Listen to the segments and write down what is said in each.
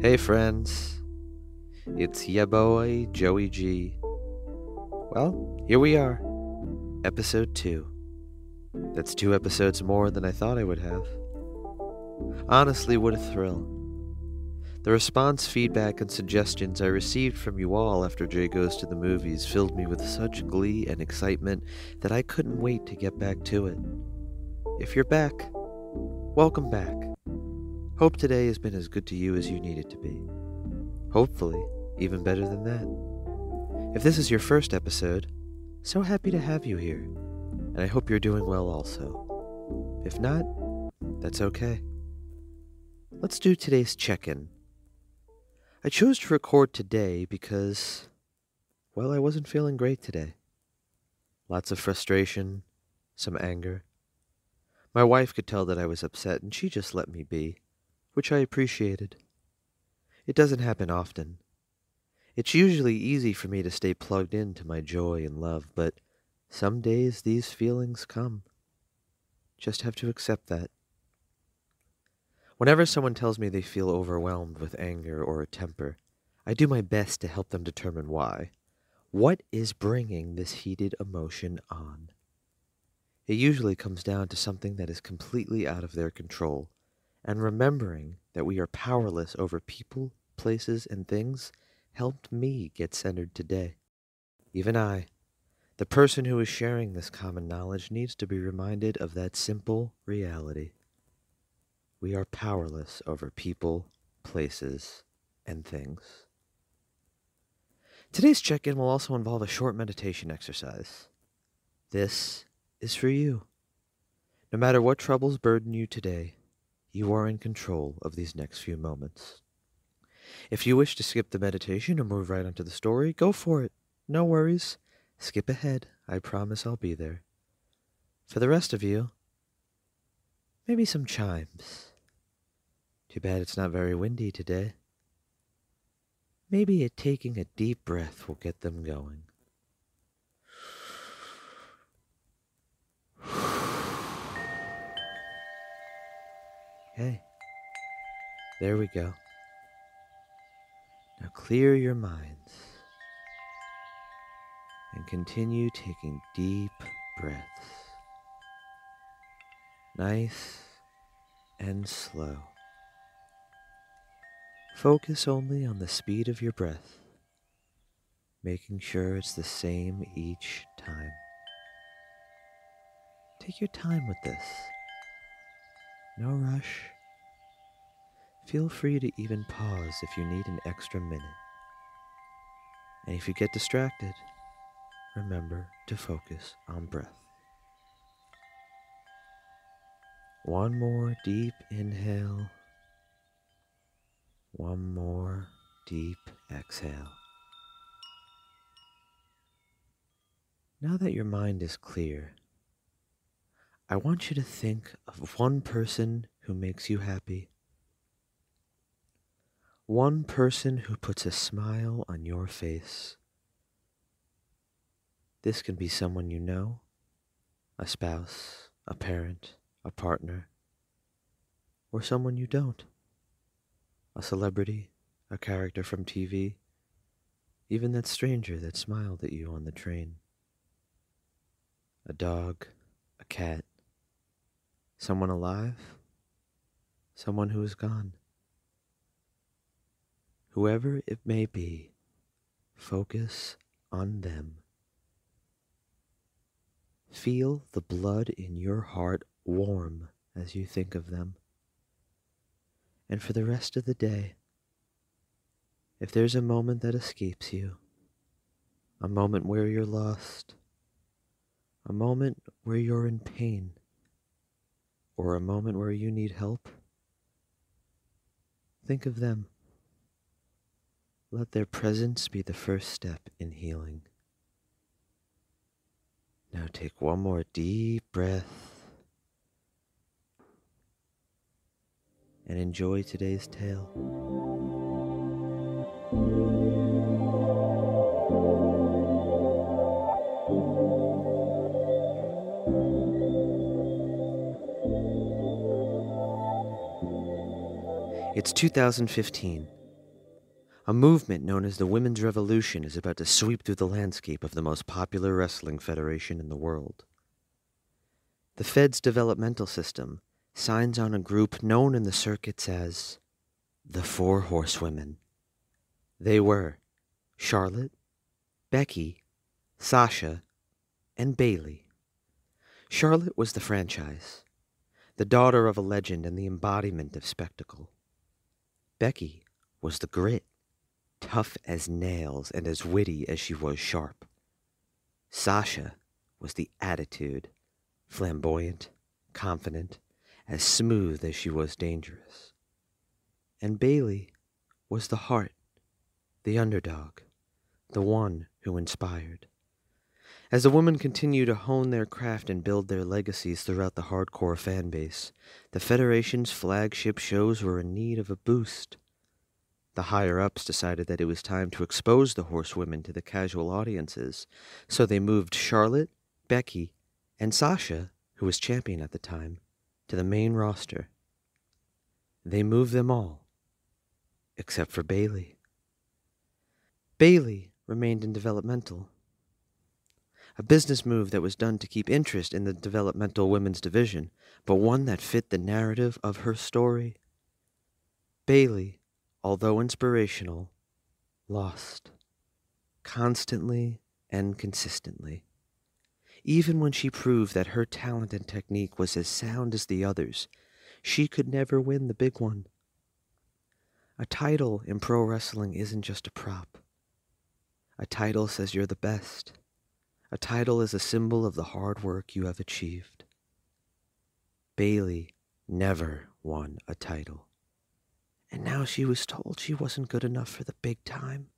Hey, friends. It's ya boy, Joey G. Well, here we are. Episode 2. That's two episodes more than I thought I would have. Honestly, what a thrill. The response, feedback, and suggestions I received from you all after Jay Goes to the Movies filled me with such glee and excitement that I couldn't wait to get back to it. If you're back, welcome back. Hope today has been as good to you as you need it to be. Hopefully, even better than that. If this is your first episode, so happy to have you here, and I hope you're doing well also. If not, that's okay. Let's do today's check in. I chose to record today because, well, I wasn't feeling great today. Lots of frustration, some anger. My wife could tell that I was upset, and she just let me be which I appreciated. It doesn't happen often. It's usually easy for me to stay plugged in to my joy and love, but some days these feelings come. Just have to accept that. Whenever someone tells me they feel overwhelmed with anger or a temper, I do my best to help them determine why. What is bringing this heated emotion on? It usually comes down to something that is completely out of their control and remembering that we are powerless over people, places, and things helped me get centered today. Even I, the person who is sharing this common knowledge, needs to be reminded of that simple reality. We are powerless over people, places, and things. Today's check in will also involve a short meditation exercise. This is for you. No matter what troubles burden you today, you are in control of these next few moments. If you wish to skip the meditation or move right onto the story, go for it. No worries. Skip ahead. I promise I'll be there. For the rest of you, maybe some chimes. Too bad it's not very windy today. Maybe taking a deep breath will get them going. Okay. There we go. Now clear your minds and continue taking deep breaths. Nice and slow. Focus only on the speed of your breath, making sure it's the same each time. Take your time with this. No rush. Feel free to even pause if you need an extra minute. And if you get distracted, remember to focus on breath. One more deep inhale. One more deep exhale. Now that your mind is clear, I want you to think of one person who makes you happy. One person who puts a smile on your face. This can be someone you know, a spouse, a parent, a partner, or someone you don't. A celebrity, a character from TV, even that stranger that smiled at you on the train. A dog, a cat, Someone alive? Someone who is gone? Whoever it may be, focus on them. Feel the blood in your heart warm as you think of them. And for the rest of the day, if there's a moment that escapes you, a moment where you're lost, a moment where you're in pain, or a moment where you need help, think of them. Let their presence be the first step in healing. Now take one more deep breath and enjoy today's tale. It's 2015, A movement known as the Women's Revolution is about to sweep through the landscape of the most popular wrestling federation in the world. The Fed's developmental system signs on a group known in the circuits as the Four Horsewomen. They were Charlotte, Becky, Sasha, and Bayley. Charlotte was the franchise, the daughter of a legend and the embodiment of spectacle. Becky was the grit, tough as nails and as witty as she was sharp. Sasha was the attitude, flamboyant, confident, as smooth as she was dangerous. And Bayley was the heart, the underdog, the one who inspired. As the women continue to hone their craft and build their legacies throughout the hardcore fan base, the Federation's flagship shows were in need of a boost. The higher ups decided that it was time to expose the horsewomen to the casual audiences, so they moved Charlotte, Becky, and Sasha, who was champion at the time, to the main roster. They moved them all, except for Bayley. Bayley remained in developmental a business move that was done to keep interest in the developmental women's division, but one that fit the narrative of her story. Bayley, although inspirational, lost. Constantly and consistently. Even when she proved that her talent and technique was as sound as the others, she could never win the big one. A title in pro wrestling isn't just a prop. A title says you're the best. A title is a symbol of the hard work you have achieved. Bayley never won a title. And now she was told she wasn't good enough for the big time.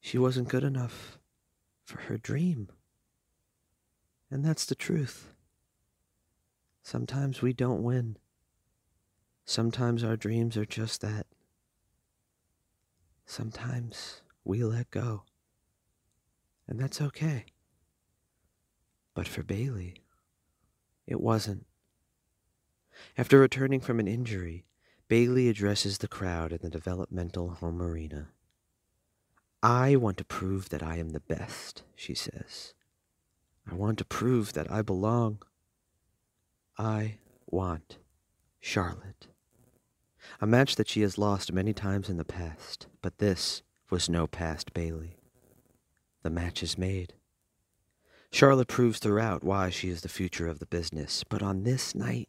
She wasn't good enough for her dream. And that's the truth. Sometimes we don't win. Sometimes our dreams are just that. Sometimes we let go. And that's okay. But for Bayley, it wasn't. After returning from an injury, Bayley addresses the crowd in the developmental home arena. I want to prove that I am the best, she says. I want to prove that I belong. I want Charlotte. A match that she has lost many times in the past, but this was no past Bayley. The match is made. Charlotte proves throughout why she is the future of the business, but on this night,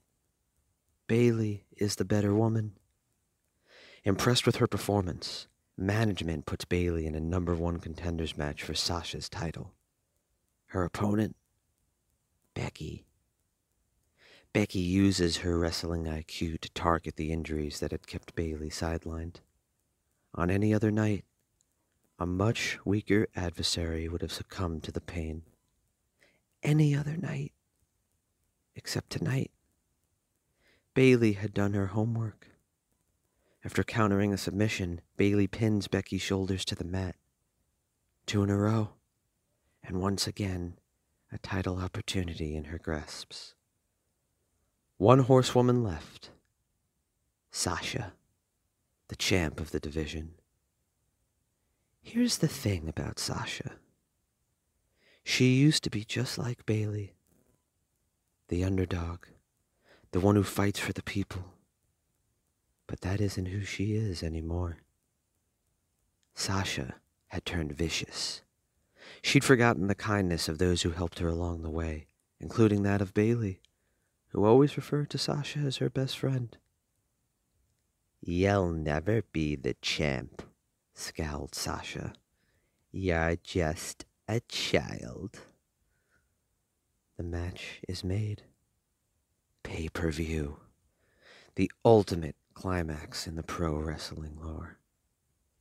Bayley is the better woman. Impressed with her performance, management puts Bayley in a number one contenders match for Sasha's title. Her opponent, Becky. Becky uses her wrestling IQ to target the injuries that had kept Bayley sidelined. On any other night, a much weaker adversary would have succumbed to the pain any other night except tonight. Bayley had done her homework. After countering a submission, Bayley pins Becky's shoulders to the mat. Two in a row, and once again, a title opportunity in her grasps. One horsewoman left Sasha, the champ of the division. Here's the thing about Sasha. She used to be just like Bayley the underdog, the one who fights for the people. But that isn't who she is anymore. Sasha had turned vicious. She'd forgotten the kindness of those who helped her along the way, including that of Bayley, who always referred to Sasha as her best friend. You'll never be the champ, scowled Sasha. You're just a child. The match is made. Pay per view. The ultimate climax in the pro wrestling lore.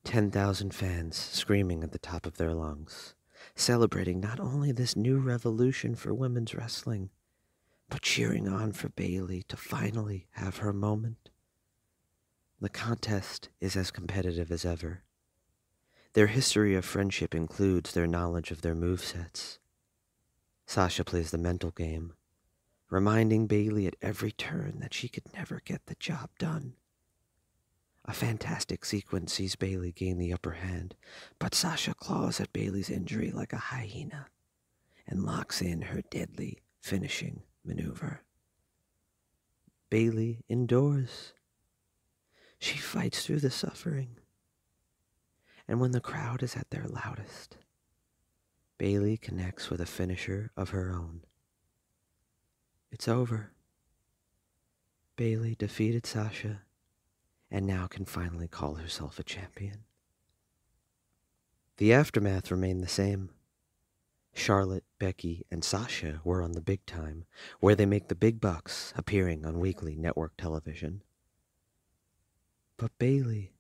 10,000 fans screaming at the top of their lungs, celebrating not only this new revolution for women's wrestling, but cheering on for Bayley to finally have her moment. The contest is as competitive as ever. Their history of friendship includes their knowledge of their movesets. Sasha plays the mental game, reminding Bayley at every turn that she could never get the job done. A fantastic sequence sees Bayley gain the upper hand, but Sasha claws at Bayley's injury like a hyena and locks in her deadly finishing maneuver. Bayley endures. She fights through the suffering. And when the crowd is at their loudest, Bayley connects with a finisher of her own. It's over. Bayley defeated Sasha and now can finally call herself a champion. The aftermath remained the same. Charlotte, Becky, and Sasha were on the big time, where they make the big bucks, appearing on weekly network television. But Bayley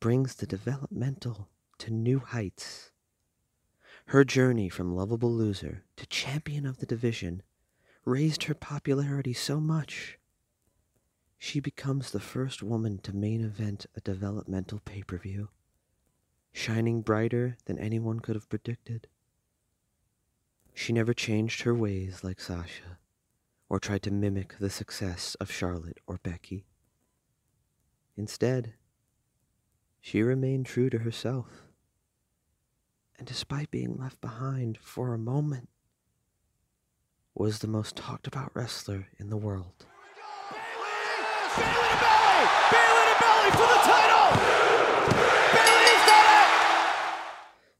brings the developmental to new heights. Her journey from lovable loser to champion of the division raised her popularity so much. She becomes the first woman to main event a developmental pay per view, shining brighter than anyone could have predicted. She never changed her ways like Sasha, or tried to mimic the success of Charlotte or Becky. Instead, she remained true to herself. And despite being left behind for a moment, was the most talked about wrestler in the world.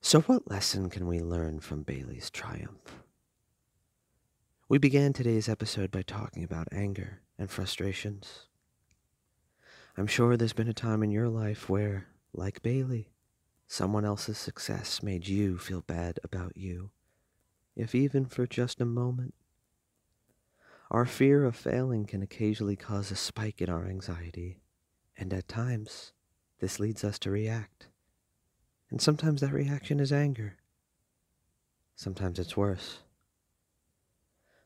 So, what lesson can we learn from Bayley's triumph? We began today's episode by talking about anger and frustrations. I'm sure there's been a time in your life where, like Bayley, someone else's success made you feel bad about you, if even for just a moment. Our fear of failing can occasionally cause a spike in our anxiety, and at times, this leads us to react. And sometimes that reaction is anger. Sometimes it's worse.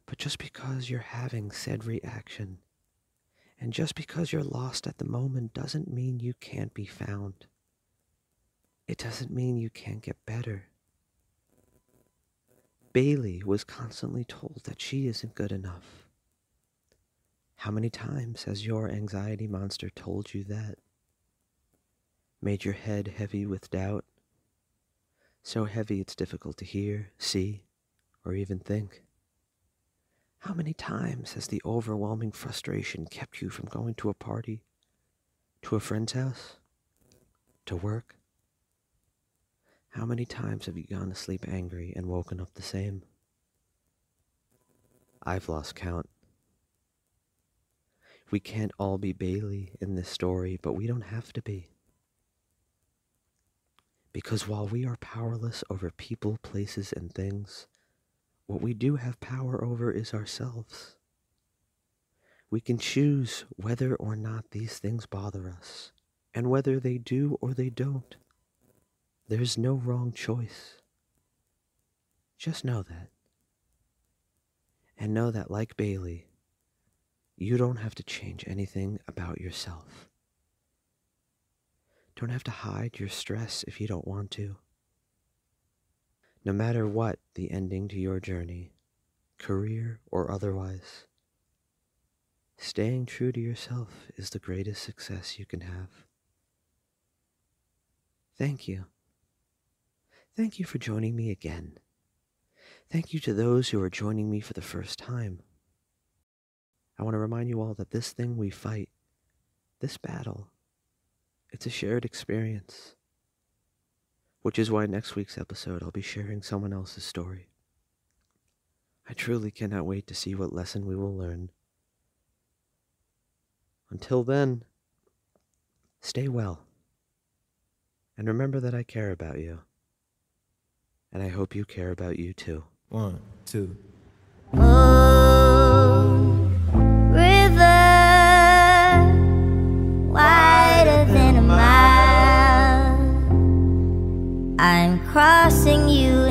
But just because you're having said reaction, and just because you're lost at the moment, doesn't mean you can't be found. It doesn't mean you can't get better. Bayley was constantly told that she isn't good enough. How many times has your anxiety monster told you that? Made your head heavy with doubt? So heavy it's difficult to hear, see, or even think. How many times has the overwhelming frustration kept you from going to a party, to a friend's house, to work? How many times have you gone to sleep angry and woken up the same? I've lost count. We can't all be Bayley in this story, but we don't have to be. Because while we are powerless over people, places, and things, what we do have power over is ourselves. We can choose whether or not these things bother us, and whether they do or they don't. There's no wrong choice. Just know that. And know that, like Bayley, you don't have to change anything about yourself. Don't have to hide your stress if you don't want to. No matter what the ending to your journey, career or otherwise, staying true to yourself is the greatest success you can have. Thank you. Thank you for joining me again. Thank you to those who are joining me for the first time. I want to remind you all that this thing we fight, this battle, it's a shared experience. Which is why next week's episode I'll be sharing someone else's story. I truly cannot wait to see what lesson we will learn. Until then, stay well. And remember that I care about you. And I hope you care about you too. One, two. wider crossing you